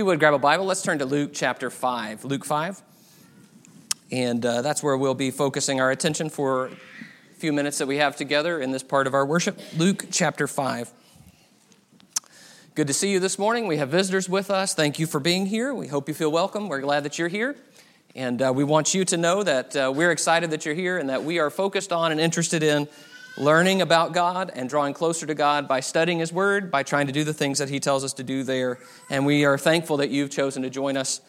you would grab a Bible, let's turn to Luke chapter 5. Luke 5. And uh, that's where we'll be focusing our attention for a few minutes that we have together in this part of our worship. Luke chapter 5. Good to see you this morning. We have visitors with us. Thank you for being here. We hope you feel welcome. We're glad that you're here. And uh, we want you to know that uh, we're excited that you're here and that we are focused on and interested in learning about God and drawing closer to God by studying His Word, by trying to do the things that He tells us to do there. And we are thankful that you've chosen to join us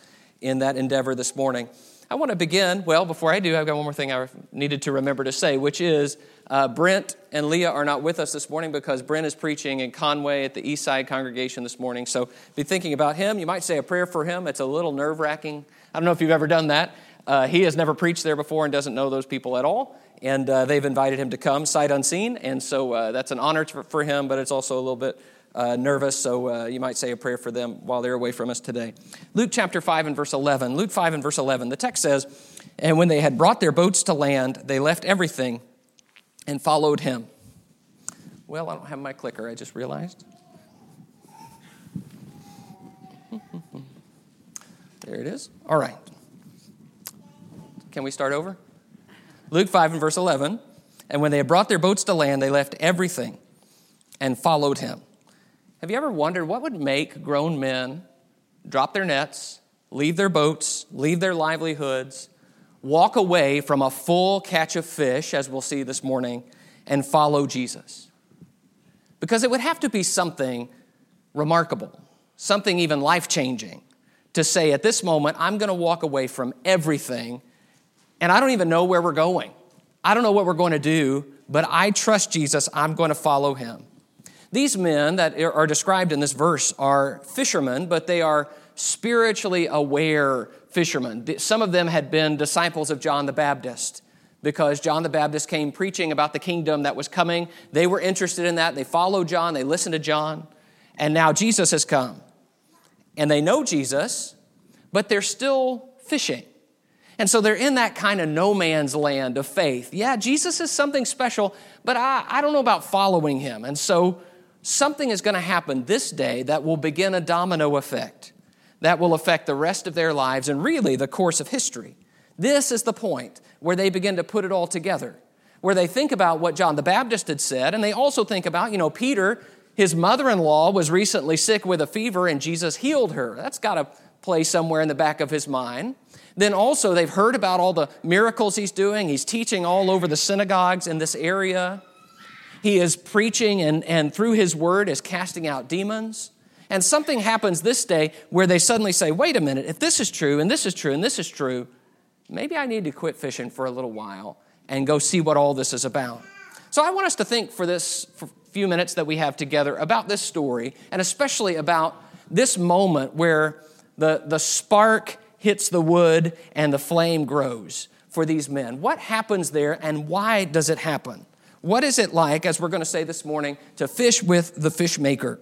in that endeavor this morning. I want to begin, well, before I do, I've got one more thing I needed to remember to say, which is uh, Brent and Leah are not with us this morning because Brent is preaching in Conway at the East Side congregation this morning. So be thinking about him. You might say a prayer for him. It's a little nerve wracking. I don't know if you've ever done that. Uh, he has never preached there before and doesn't know those people at all and uh, they've invited him to come sight unseen. And so uh, that's an honor to, for him, but it's also a little bit uh, nervous. So uh, you might say a prayer for them while they're away from us today. Luke chapter 5 and verse 11. Luke 5 and verse 11. The text says, And when they had brought their boats to land, they left everything and followed him. Well, I don't have my clicker, I just realized. there it is. All right. Can we start over? Luke 5 and verse 11. And when they had brought their boats to land, they left everything and followed him. Have you ever wondered what would make grown men drop their nets, leave their boats, leave their livelihoods, walk away from a full catch of fish, as we'll see this morning, and follow Jesus? Because it would have to be something remarkable, something even life changing, to say, at this moment, I'm going to walk away from everything and I don't even know where we're going. I don't know what we're going to do, but I trust Jesus. I'm going to follow him. These men that are described in this verse are fishermen, but they are spiritually aware fishermen. Some of them had been disciples of John the Baptist because John the Baptist came preaching about the kingdom that was coming. They were interested in that. They followed John, they listened to John, and now Jesus has come. And they know Jesus, but they're still fishing. And so they're in that kind of no man's land of faith. Yeah, Jesus is something special, but I, I don't know about following him. And so something is going to happen this day that will begin a domino effect that will affect the rest of their lives and really the course of history. This is the point where they begin to put it all together, where they think about what John the Baptist had said, and they also think about, you know, Peter, his mother in law was recently sick with a fever and Jesus healed her. That's got to play somewhere in the back of his mind. Then also, they've heard about all the miracles he's doing. He's teaching all over the synagogues in this area. He is preaching and, and through his word is casting out demons. And something happens this day where they suddenly say, wait a minute, if this is true and this is true and this is true, maybe I need to quit fishing for a little while and go see what all this is about. So I want us to think for this for few minutes that we have together about this story and especially about this moment where the, the spark hits the wood and the flame grows for these men. What happens there and why does it happen? What is it like, as we're going to say this morning, to fish with the fish maker?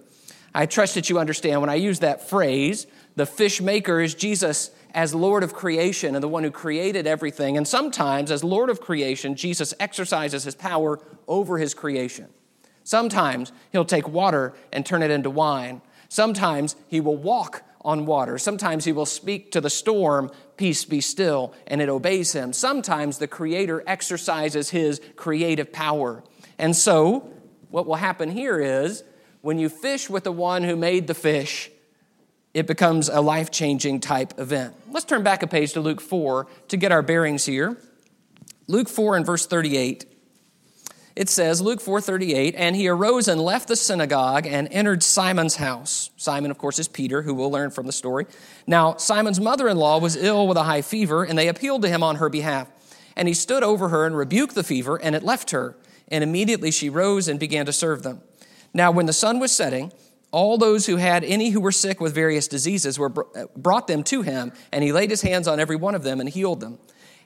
I trust that you understand when I use that phrase, the fish maker is Jesus as Lord of creation and the one who created everything. And sometimes, as Lord of creation, Jesus exercises his power over his creation. Sometimes he'll take water and turn it into wine. Sometimes he will walk on water. Sometimes he will speak to the storm, peace be still, and it obeys him. Sometimes the creator exercises his creative power. And so, what will happen here is when you fish with the one who made the fish, it becomes a life changing type event. Let's turn back a page to Luke 4 to get our bearings here. Luke 4 and verse 38 it says luke 4.38 and he arose and left the synagogue and entered simon's house. Simon of course is peter who we'll learn from the story. Now simon's mother-in-law was ill with a high fever and they appealed to him on her behalf. And he stood over her and rebuked the fever and it left her. And immediately she rose and began to serve them. Now when the sun was setting all those who had any who were sick with various diseases were brought them to him and he laid his hands on every one of them and healed them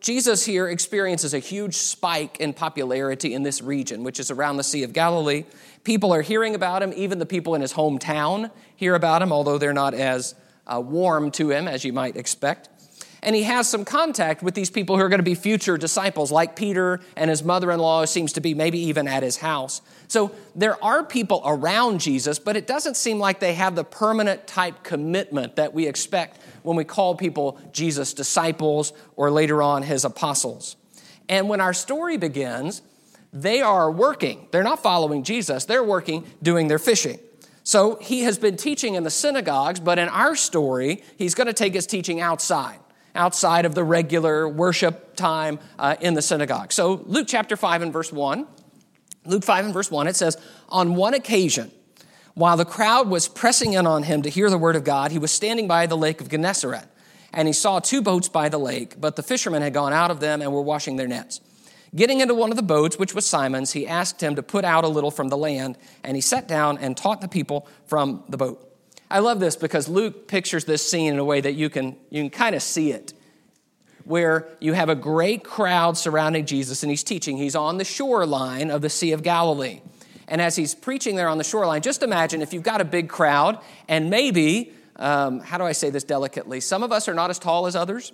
Jesus here experiences a huge spike in popularity in this region, which is around the Sea of Galilee. People are hearing about him. Even the people in his hometown hear about him, although they're not as uh, warm to him as you might expect. And he has some contact with these people who are going to be future disciples, like Peter and his mother in law, seems to be maybe even at his house. So there are people around Jesus, but it doesn't seem like they have the permanent type commitment that we expect when we call people Jesus' disciples or later on his apostles. And when our story begins, they are working. They're not following Jesus, they're working doing their fishing. So he has been teaching in the synagogues, but in our story, he's going to take his teaching outside outside of the regular worship time uh, in the synagogue. So, Luke chapter 5 and verse 1, Luke 5 and verse 1, it says, On one occasion, while the crowd was pressing in on him to hear the word of God, he was standing by the lake of Gennesaret. And he saw two boats by the lake, but the fishermen had gone out of them and were washing their nets. Getting into one of the boats, which was Simon's, he asked him to put out a little from the land, and he sat down and taught the people from the boat. I love this because Luke pictures this scene in a way that you can, you can kind of see it. Where you have a great crowd surrounding Jesus and he's teaching. He's on the shoreline of the Sea of Galilee. And as he's preaching there on the shoreline, just imagine if you've got a big crowd and maybe, um, how do I say this delicately? Some of us are not as tall as others.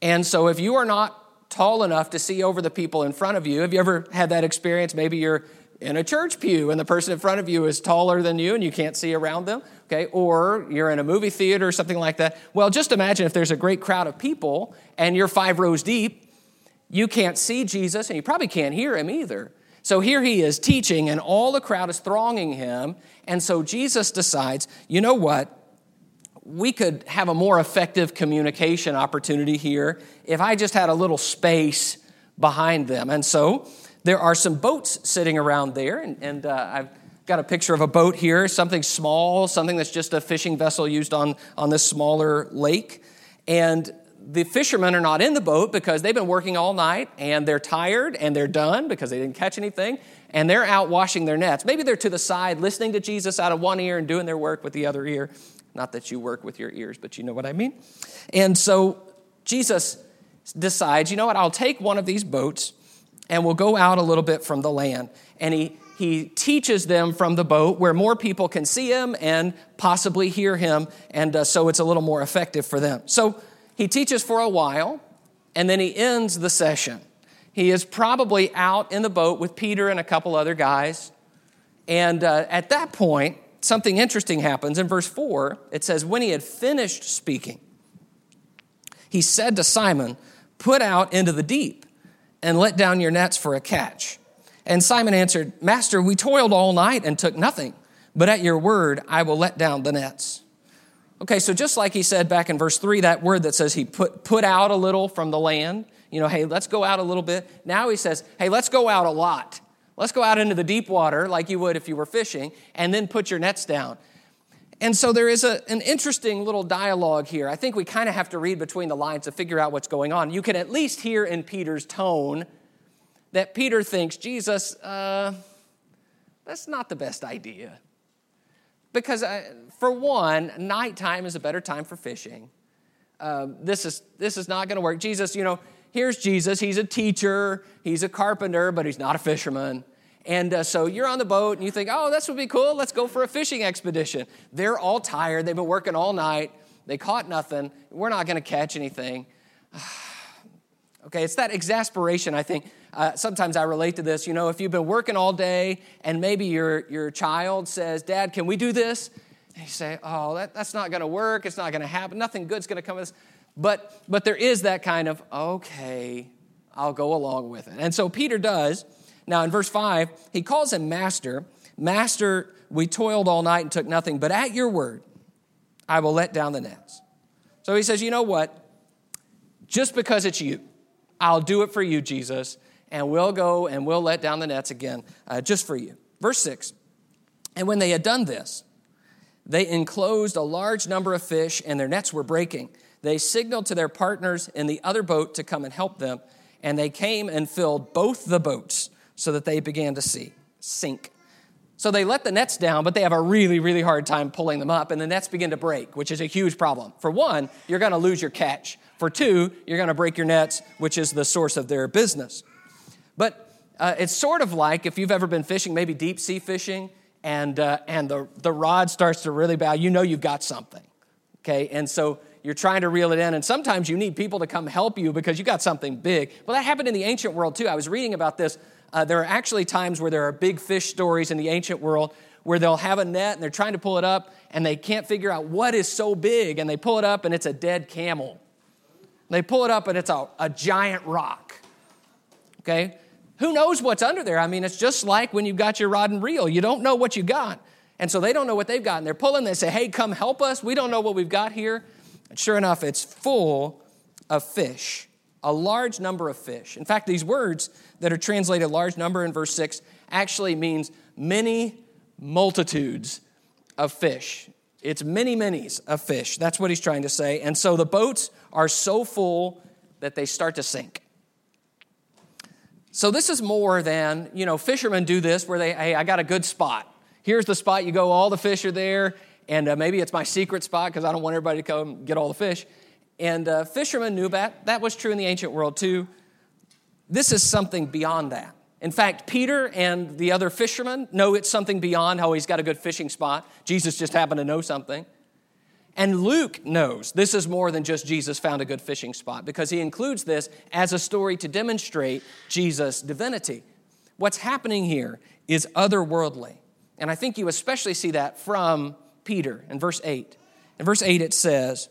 And so if you are not tall enough to see over the people in front of you, have you ever had that experience? Maybe you're in a church pew and the person in front of you is taller than you and you can't see around them, okay? Or you're in a movie theater or something like that. Well, just imagine if there's a great crowd of people and you're five rows deep, you can't see Jesus and you probably can't hear him either. So here he is teaching and all the crowd is thronging him. And so Jesus decides, you know what? We could have a more effective communication opportunity here if I just had a little space behind them. And so there are some boats sitting around there, and, and uh, I've got a picture of a boat here, something small, something that's just a fishing vessel used on, on this smaller lake. And the fishermen are not in the boat because they've been working all night and they're tired and they're done because they didn't catch anything and they're out washing their nets. Maybe they're to the side listening to Jesus out of one ear and doing their work with the other ear. Not that you work with your ears, but you know what I mean. And so Jesus decides, you know what, I'll take one of these boats and will go out a little bit from the land. And he, he teaches them from the boat where more people can see him and possibly hear him, and uh, so it's a little more effective for them. So he teaches for a while, and then he ends the session. He is probably out in the boat with Peter and a couple other guys. And uh, at that point, something interesting happens. In verse 4, it says, When he had finished speaking, he said to Simon, Put out into the deep and let down your nets for a catch. And Simon answered, Master, we toiled all night and took nothing, but at your word I will let down the nets. Okay, so just like he said back in verse 3, that word that says he put, put out a little from the land, you know, hey, let's go out a little bit. Now he says, hey, let's go out a lot. Let's go out into the deep water like you would if you were fishing, and then put your nets down. And so there is a, an interesting little dialogue here. I think we kind of have to read between the lines to figure out what's going on. You can at least hear in Peter's tone that Peter thinks, Jesus, uh, that's not the best idea. Because, uh, for one, nighttime is a better time for fishing. Uh, this, is, this is not going to work. Jesus, you know, here's Jesus. He's a teacher, he's a carpenter, but he's not a fisherman. And uh, so you're on the boat and you think, oh, this would be cool. Let's go for a fishing expedition. They're all tired. They've been working all night. They caught nothing. We're not going to catch anything. okay, it's that exasperation, I think. Uh, sometimes I relate to this. You know, if you've been working all day and maybe your, your child says, Dad, can we do this? And you say, oh, that, that's not going to work. It's not going to happen. Nothing good's going to come of this. But, but there is that kind of, okay, I'll go along with it. And so Peter does. Now, in verse 5, he calls him master. Master, we toiled all night and took nothing, but at your word, I will let down the nets. So he says, You know what? Just because it's you, I'll do it for you, Jesus, and we'll go and we'll let down the nets again uh, just for you. Verse 6 And when they had done this, they enclosed a large number of fish, and their nets were breaking. They signaled to their partners in the other boat to come and help them, and they came and filled both the boats so that they began to see, sink. So they let the nets down, but they have a really, really hard time pulling them up, and the nets begin to break, which is a huge problem. For one, you're going to lose your catch. For two, you're going to break your nets, which is the source of their business. But uh, it's sort of like if you've ever been fishing, maybe deep sea fishing, and, uh, and the, the rod starts to really bow, you know you've got something. Okay, and so you're trying to reel it in, and sometimes you need people to come help you because you got something big. Well, that happened in the ancient world too. I was reading about this. Uh, there are actually times where there are big fish stories in the ancient world where they'll have a net and they're trying to pull it up and they can't figure out what is so big, and they pull it up and it's a dead camel. They pull it up and it's a, a giant rock. Okay? Who knows what's under there? I mean, it's just like when you've got your rod and reel. You don't know what you got. And so they don't know what they've got. And they're pulling, they say, hey, come help us. We don't know what we've got here. And sure enough, it's full of fish, a large number of fish. In fact, these words that are translated large number in verse 6 actually means many multitudes of fish. It's many, many's of fish. That's what he's trying to say. And so the boats are so full that they start to sink. So this is more than, you know, fishermen do this where they, hey, I got a good spot. Here's the spot you go, all the fish are there, and uh, maybe it's my secret spot because I don't want everybody to come get all the fish. And uh, fishermen knew that. That was true in the ancient world too. This is something beyond that. In fact, Peter and the other fishermen know it's something beyond how he's got a good fishing spot. Jesus just happened to know something. And Luke knows this is more than just Jesus found a good fishing spot because he includes this as a story to demonstrate Jesus' divinity. What's happening here is otherworldly. And I think you especially see that from Peter in verse 8. In verse 8, it says,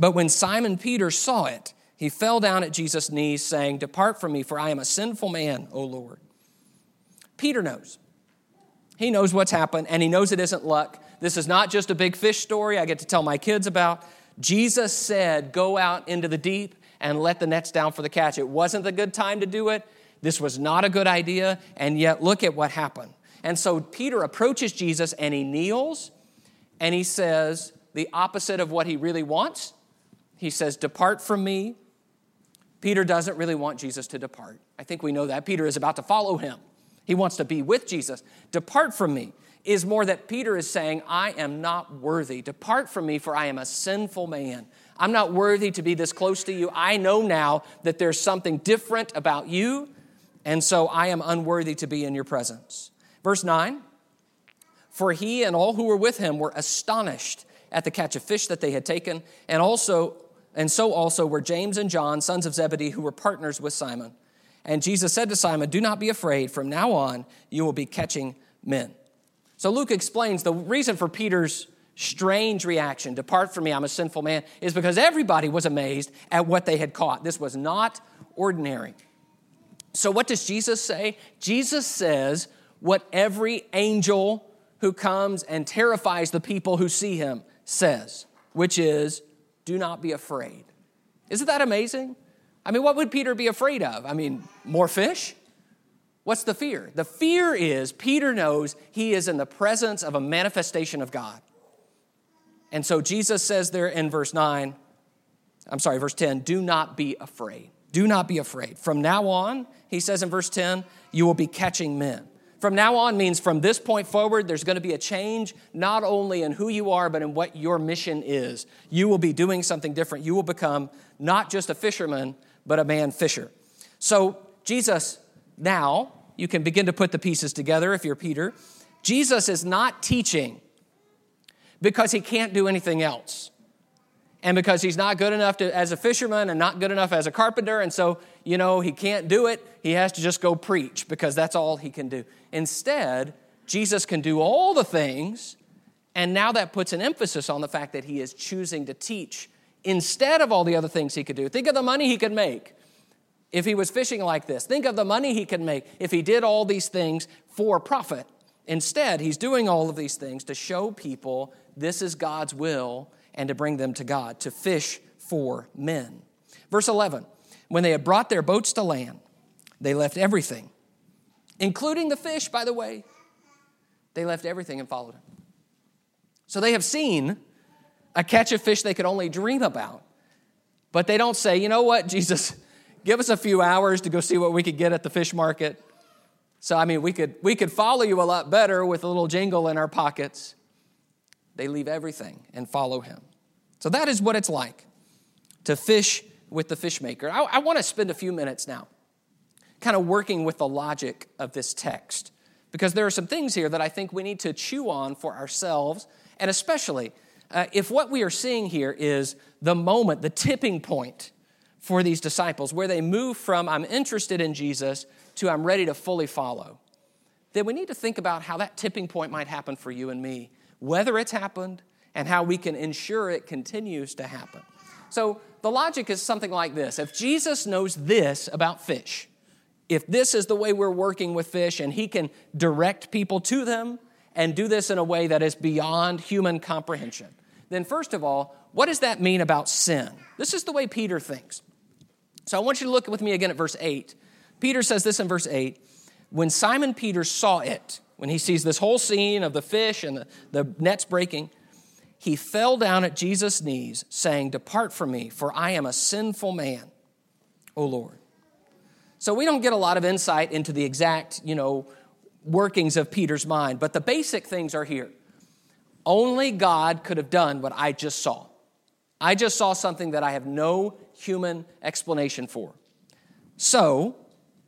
But when Simon Peter saw it, he fell down at Jesus' knees, saying, Depart from me, for I am a sinful man, O Lord. Peter knows. He knows what's happened, and he knows it isn't luck. This is not just a big fish story I get to tell my kids about. Jesus said, Go out into the deep and let the nets down for the catch. It wasn't the good time to do it. This was not a good idea, and yet look at what happened. And so Peter approaches Jesus and he kneels and he says the opposite of what he really wants. He says, Depart from me. Peter doesn't really want Jesus to depart. I think we know that. Peter is about to follow him, he wants to be with Jesus. Depart from me is more that Peter is saying, I am not worthy. Depart from me, for I am a sinful man. I'm not worthy to be this close to you. I know now that there's something different about you, and so I am unworthy to be in your presence. Verse 9 For he and all who were with him were astonished at the catch of fish that they had taken, and also and so also were James and John, sons of Zebedee, who were partners with Simon. And Jesus said to Simon, Do not be afraid. From now on, you will be catching men. So Luke explains the reason for Peter's strange reaction, Depart from me, I'm a sinful man, is because everybody was amazed at what they had caught. This was not ordinary. So, what does Jesus say? Jesus says, what every angel who comes and terrifies the people who see him says, which is, do not be afraid. Isn't that amazing? I mean, what would Peter be afraid of? I mean, more fish? What's the fear? The fear is Peter knows he is in the presence of a manifestation of God. And so Jesus says there in verse 9, I'm sorry, verse 10, do not be afraid. Do not be afraid. From now on, he says in verse 10, you will be catching men. From now on means from this point forward, there's going to be a change, not only in who you are, but in what your mission is. You will be doing something different. You will become not just a fisherman, but a man fisher. So, Jesus, now, you can begin to put the pieces together if you're Peter. Jesus is not teaching because he can't do anything else and because he's not good enough to, as a fisherman and not good enough as a carpenter, and so, you know, he can't do it, he has to just go preach because that's all he can do. Instead, Jesus can do all the things, and now that puts an emphasis on the fact that he is choosing to teach instead of all the other things he could do. Think of the money he could make if he was fishing like this. Think of the money he could make if he did all these things for profit. Instead, he's doing all of these things to show people this is God's will and to bring them to God, to fish for men. Verse 11 When they had brought their boats to land, they left everything, including the fish, by the way. They left everything and followed him. So they have seen a catch of fish they could only dream about. But they don't say, you know what, Jesus, give us a few hours to go see what we could get at the fish market. So, I mean, we could, we could follow you a lot better with a little jingle in our pockets. They leave everything and follow him. So that is what it's like to fish with the fish maker. I, I want to spend a few minutes now kind of working with the logic of this text because there are some things here that I think we need to chew on for ourselves, and especially uh, if what we are seeing here is the moment, the tipping point for these disciples, where they move from I'm interested in Jesus to I'm ready to fully follow, then we need to think about how that tipping point might happen for you and me, whether it's happened, and how we can ensure it continues to happen. So the logic is something like this If Jesus knows this about fish, if this is the way we're working with fish and he can direct people to them and do this in a way that is beyond human comprehension, then first of all, what does that mean about sin? This is the way Peter thinks. So I want you to look with me again at verse 8. Peter says this in verse 8 When Simon Peter saw it, when he sees this whole scene of the fish and the, the nets breaking, he fell down at Jesus' knees, saying, Depart from me, for I am a sinful man, O Lord. So we don't get a lot of insight into the exact, you know, workings of Peter's mind, but the basic things are here. Only God could have done what I just saw. I just saw something that I have no human explanation for. So,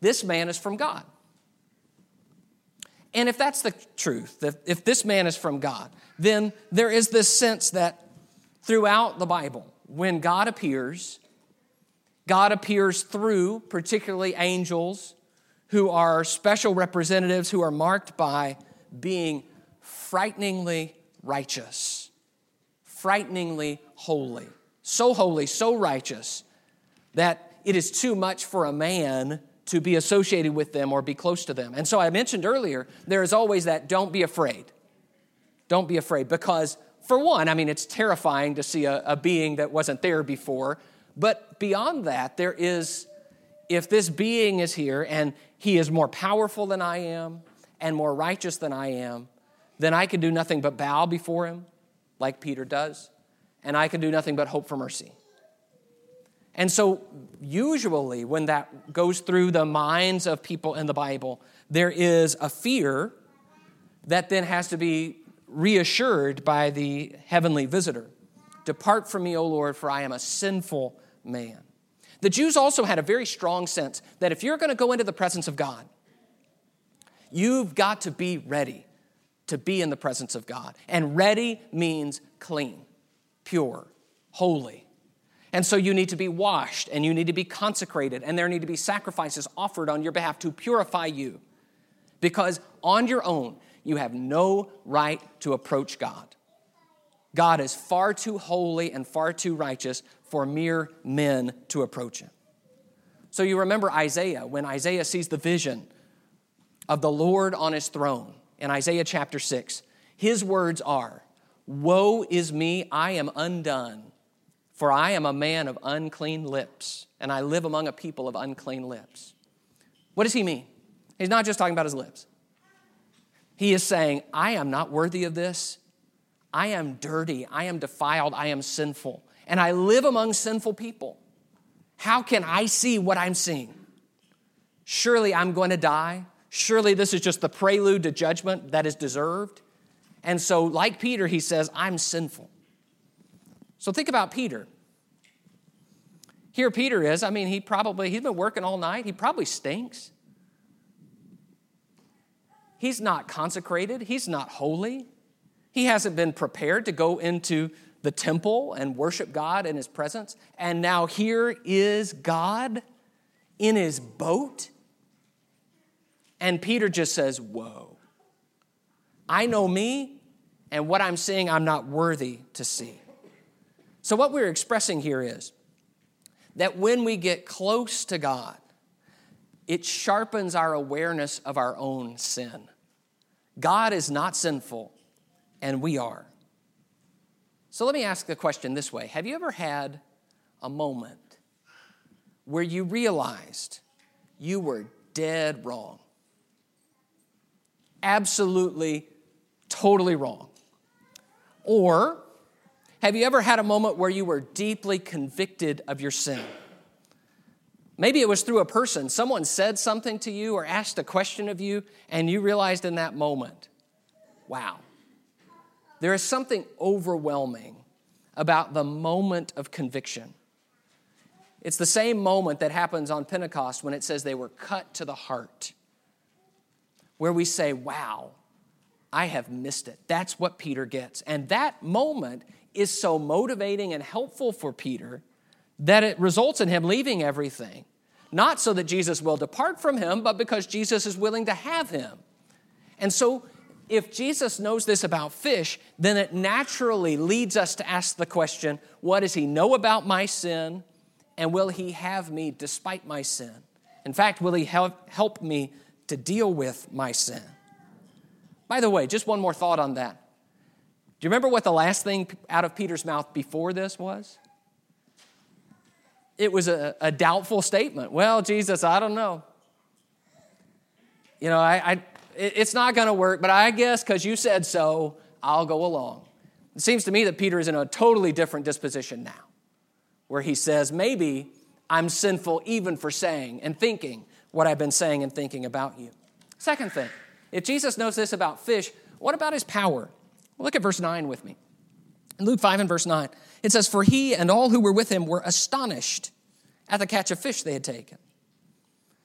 this man is from God. And if that's the truth, if this man is from God, then there is this sense that throughout the Bible, when God appears, God appears through particularly angels who are special representatives who are marked by being frighteningly righteous, frighteningly holy. So holy, so righteous that it is too much for a man to be associated with them or be close to them. And so I mentioned earlier, there is always that don't be afraid. Don't be afraid because, for one, I mean, it's terrifying to see a, a being that wasn't there before. But beyond that, there is, if this being is here and he is more powerful than I am and more righteous than I am, then I can do nothing but bow before him, like Peter does, and I can do nothing but hope for mercy. And so, usually, when that goes through the minds of people in the Bible, there is a fear that then has to be reassured by the heavenly visitor. Depart from me, O Lord, for I am a sinful man. The Jews also had a very strong sense that if you're going to go into the presence of God, you've got to be ready to be in the presence of God. And ready means clean, pure, holy. And so you need to be washed and you need to be consecrated, and there need to be sacrifices offered on your behalf to purify you. Because on your own, you have no right to approach God. God is far too holy and far too righteous for mere men to approach him. So you remember Isaiah, when Isaiah sees the vision of the Lord on his throne in Isaiah chapter 6, his words are Woe is me, I am undone for I am a man of unclean lips, and I live among a people of unclean lips. What does he mean? He's not just talking about his lips. He is saying, I am not worthy of this. I am dirty. I am defiled. I am sinful. And I live among sinful people. How can I see what I'm seeing? Surely I'm going to die. Surely this is just the prelude to judgment that is deserved. And so, like Peter, he says, I'm sinful. So think about Peter. Here Peter is. I mean, he probably, he's been working all night. He probably stinks. He's not consecrated. He's not holy. He hasn't been prepared to go into the temple and worship God in his presence. And now here is God in his boat. And Peter just says, Whoa. I know me, and what I'm seeing, I'm not worthy to see. So, what we're expressing here is that when we get close to God, it sharpens our awareness of our own sin. God is not sinful, and we are. So, let me ask the question this way Have you ever had a moment where you realized you were dead wrong? Absolutely, totally wrong. Or have you ever had a moment where you were deeply convicted of your sin? Maybe it was through a person. Someone said something to you or asked a question of you, and you realized in that moment, wow, there is something overwhelming about the moment of conviction. It's the same moment that happens on Pentecost when it says they were cut to the heart, where we say, Wow, I have missed it. That's what Peter gets. And that moment is so motivating and helpful for Peter that it results in him leaving everything, not so that Jesus will depart from him, but because Jesus is willing to have him. And so, if Jesus knows this about fish, then it naturally leads us to ask the question what does he know about my sin? And will he have me despite my sin? In fact, will he help, help me to deal with my sin? By the way, just one more thought on that. Do you remember what the last thing out of Peter's mouth before this was? It was a, a doubtful statement. Well, Jesus, I don't know. You know, I, I it's not going to work, but I guess because you said so, I'll go along. It seems to me that Peter is in a totally different disposition now, where he says, maybe I'm sinful even for saying and thinking what I've been saying and thinking about you. Second thing, if Jesus knows this about fish, what about his power? Look at verse 9 with me. In Luke 5 and verse 9, it says, For he and all who were with him were astonished at the catch of fish they had taken.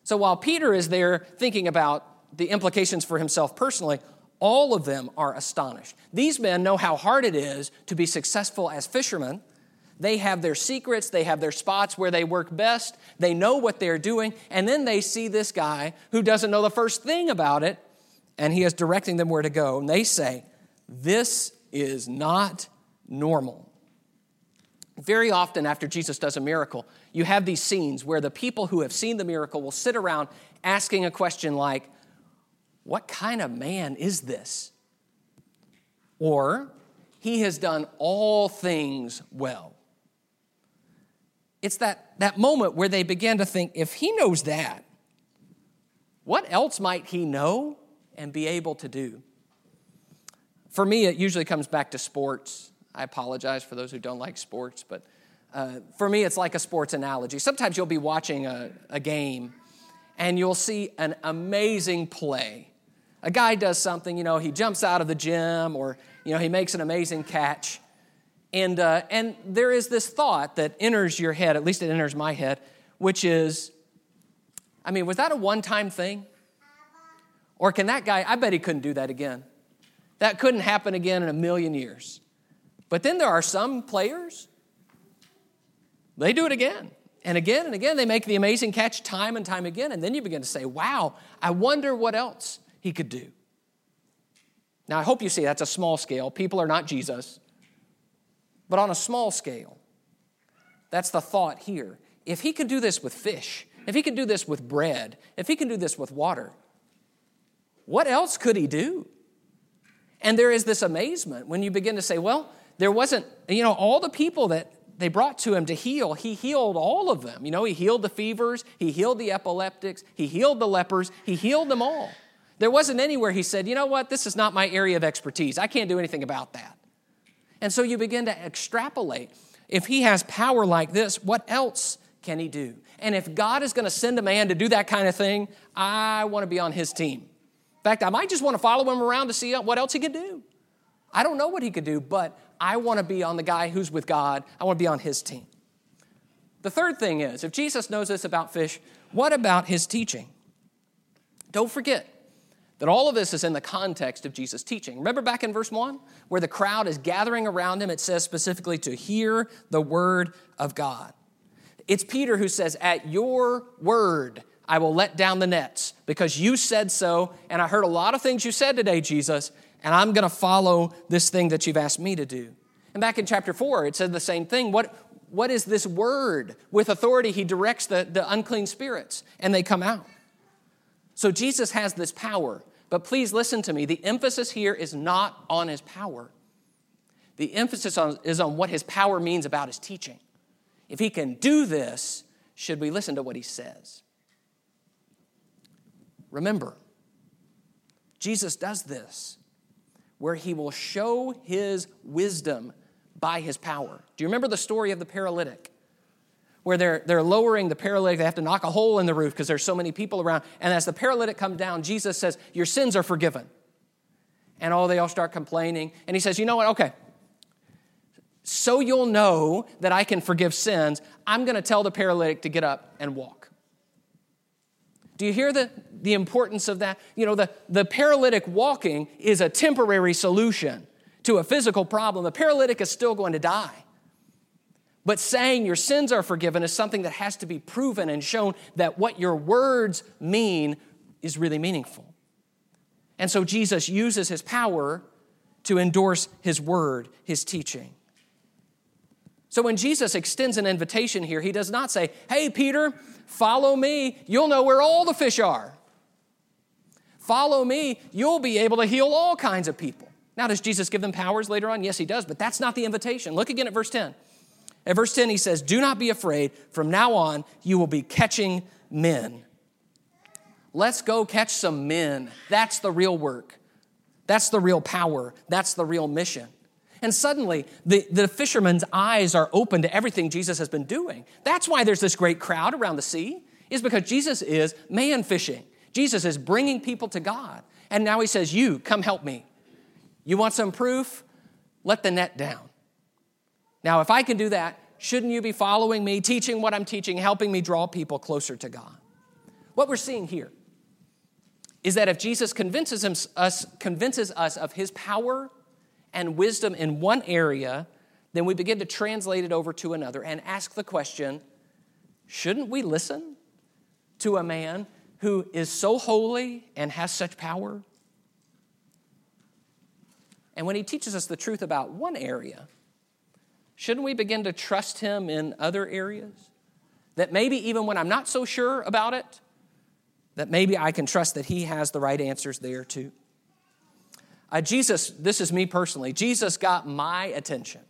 So while Peter is there thinking about the implications for himself personally, all of them are astonished. These men know how hard it is to be successful as fishermen. They have their secrets, they have their spots where they work best, they know what they're doing, and then they see this guy who doesn't know the first thing about it and he is directing them where to go. And they say, This is not normal. Very often, after Jesus does a miracle, you have these scenes where the people who have seen the miracle will sit around asking a question like, What kind of man is this? Or, He has done all things well. It's that, that moment where they begin to think, if he knows that, what else might he know? and be able to do. For me, it usually comes back to sports. I apologize for those who don't like sports, but uh, for me, it's like a sports analogy. Sometimes you'll be watching a, a game and you'll see an amazing play. A guy does something, you know, he jumps out of the gym or, you know, he makes an amazing catch. And, uh, and there is this thought that enters your head, at least it enters my head, which is, I mean, was that a one time thing? Or can that guy, I bet he couldn't do that again. That couldn't happen again in a million years. But then there are some players, they do it again and again and again. They make the amazing catch time and time again. And then you begin to say, wow, I wonder what else he could do. Now, I hope you see that's a small scale. People are not Jesus. But on a small scale, that's the thought here. If he could do this with fish, if he can do this with bread, if he can do this with water, what else could he do? And there is this amazement when you begin to say, well, there wasn't, you know, all the people that they brought to him to heal, he healed all of them. You know, he healed the fevers, he healed the epileptics, he healed the lepers, he healed them all. There wasn't anywhere he said, you know what, this is not my area of expertise. I can't do anything about that. And so you begin to extrapolate. If he has power like this, what else can he do? And if God is going to send a man to do that kind of thing, I want to be on his team fact, I might just want to follow him around to see what else he could do. I don't know what he could do, but I want to be on the guy who's with God. I want to be on his team. The third thing is if Jesus knows this about fish, what about his teaching? Don't forget that all of this is in the context of Jesus' teaching. Remember back in verse 1 where the crowd is gathering around him, it says specifically to hear the word of God. It's Peter who says, At your word, I will let down the nets because you said so. And I heard a lot of things you said today, Jesus, and I'm going to follow this thing that you've asked me to do. And back in chapter 4, it said the same thing. What, what is this word? With authority, he directs the, the unclean spirits, and they come out. So Jesus has this power. But please listen to me. The emphasis here is not on his power, the emphasis on, is on what his power means about his teaching. If he can do this, should we listen to what he says? Remember, Jesus does this where he will show his wisdom by his power. Do you remember the story of the paralytic? Where they're, they're lowering the paralytic, they have to knock a hole in the roof because there's so many people around. And as the paralytic comes down, Jesus says, Your sins are forgiven. And all they all start complaining. And he says, You know what? Okay. so you'll know that I can forgive sins, I'm going to tell the paralytic to get up and walk. Do you hear the, the importance of that? You know, the, the paralytic walking is a temporary solution to a physical problem. The paralytic is still going to die. But saying your sins are forgiven is something that has to be proven and shown that what your words mean is really meaningful. And so Jesus uses his power to endorse his word, his teaching. So when Jesus extends an invitation here, he does not say, Hey, Peter, follow me. You'll know where all the fish are. Follow me. You'll be able to heal all kinds of people. Now, does Jesus give them powers later on? Yes, he does, but that's not the invitation. Look again at verse 10. At verse 10, he says, Do not be afraid. From now on, you will be catching men. Let's go catch some men. That's the real work. That's the real power. That's the real mission. And suddenly, the, the fisherman's eyes are open to everything Jesus has been doing. That's why there's this great crowd around the sea, is because Jesus is man fishing. Jesus is bringing people to God. And now he says, You, come help me. You want some proof? Let the net down. Now, if I can do that, shouldn't you be following me, teaching what I'm teaching, helping me draw people closer to God? What we're seeing here is that if Jesus convinces, us, convinces us of his power and wisdom in one area, then we begin to translate it over to another and ask the question shouldn't we listen to a man who is so holy and has such power? And when he teaches us the truth about one area, shouldn't we begin to trust him in other areas? That maybe even when I'm not so sure about it, that maybe I can trust that he has the right answers there too. Uh, Jesus, this is me personally, Jesus got my attention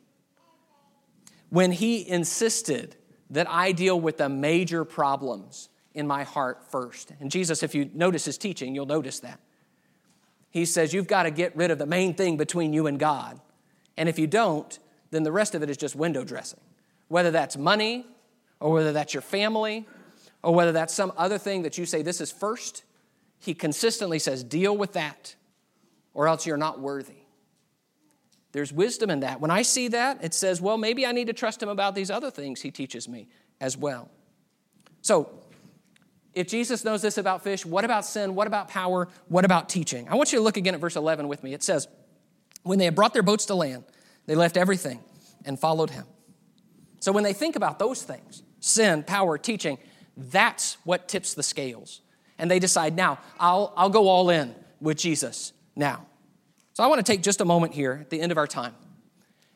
when he insisted that I deal with the major problems in my heart first. And Jesus, if you notice his teaching, you'll notice that. He says, You've got to get rid of the main thing between you and God. And if you don't, then the rest of it is just window dressing. Whether that's money, or whether that's your family, or whether that's some other thing that you say this is first, he consistently says, Deal with that or else you're not worthy. There's wisdom in that. When I see that, it says, well, maybe I need to trust him about these other things he teaches me as well. So, if Jesus knows this about fish, what about sin? What about power? What about teaching? I want you to look again at verse 11 with me. It says, When they had brought their boats to land, they left everything and followed him. So, when they think about those things sin, power, teaching that's what tips the scales. And they decide, now, I'll, I'll go all in with Jesus now. So I want to take just a moment here at the end of our time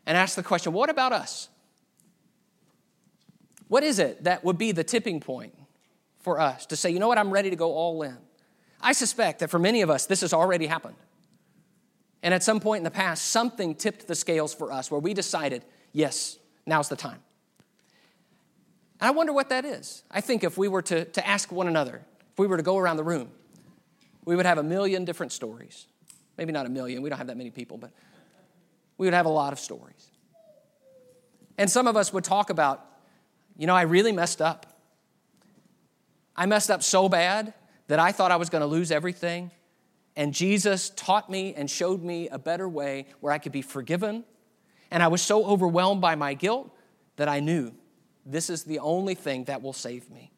and ask the question what about us? What is it that would be the tipping point for us to say, you know what, I'm ready to go all in? I suspect that for many of us, this has already happened. And at some point in the past, something tipped the scales for us where we decided, yes, now's the time. And I wonder what that is. I think if we were to, to ask one another, if we were to go around the room, we would have a million different stories. Maybe not a million, we don't have that many people, but we would have a lot of stories. And some of us would talk about, you know, I really messed up. I messed up so bad that I thought I was going to lose everything. And Jesus taught me and showed me a better way where I could be forgiven. And I was so overwhelmed by my guilt that I knew this is the only thing that will save me.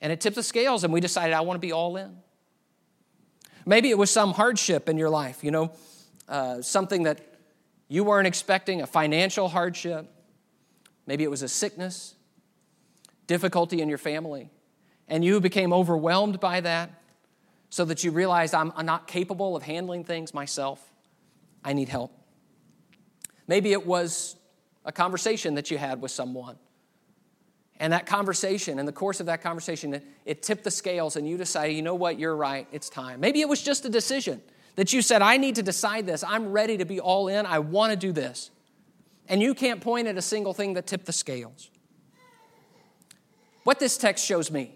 And it tipped the scales, and we decided I want to be all in. Maybe it was some hardship in your life, you know, uh, something that you weren't expecting, a financial hardship. Maybe it was a sickness, difficulty in your family. And you became overwhelmed by that so that you realized I'm not capable of handling things myself. I need help. Maybe it was a conversation that you had with someone and that conversation, in the course of that conversation, it, it tipped the scales and you decided, you know what, you're right, it's time. Maybe it was just a decision that you said, I need to decide this. I'm ready to be all in. I want to do this. And you can't point at a single thing that tipped the scales. What this text shows me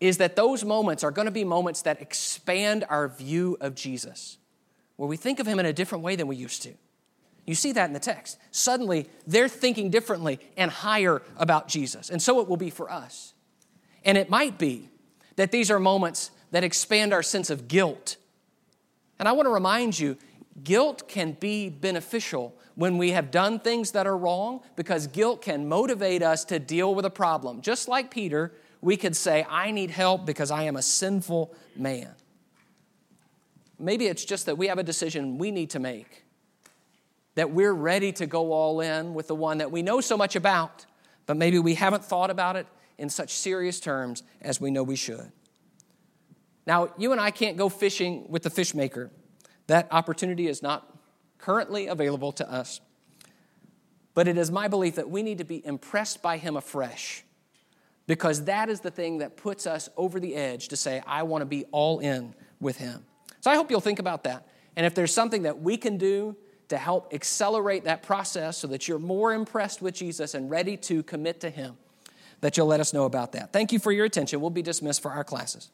is that those moments are going to be moments that expand our view of Jesus, where we think of him in a different way than we used to. You see that in the text. Suddenly, they're thinking differently and higher about Jesus. And so it will be for us. And it might be that these are moments that expand our sense of guilt. And I want to remind you Guilt can be beneficial when we have done things that are wrong because guilt can motivate us to deal with a problem. Just like Peter, we could say, I need help because I am a sinful man. Maybe it's just that we have a decision we need to make, that we're ready to go all in with the one that we know so much about, but maybe we haven't thought about it in such serious terms as we know we should. Now, you and I can't go fishing with the fish maker. That opportunity is not currently available to us. But it is my belief that we need to be impressed by him afresh because that is the thing that puts us over the edge to say, I want to be all in with him. So I hope you'll think about that. And if there's something that we can do to help accelerate that process so that you're more impressed with Jesus and ready to commit to him, that you'll let us know about that. Thank you for your attention. We'll be dismissed for our classes.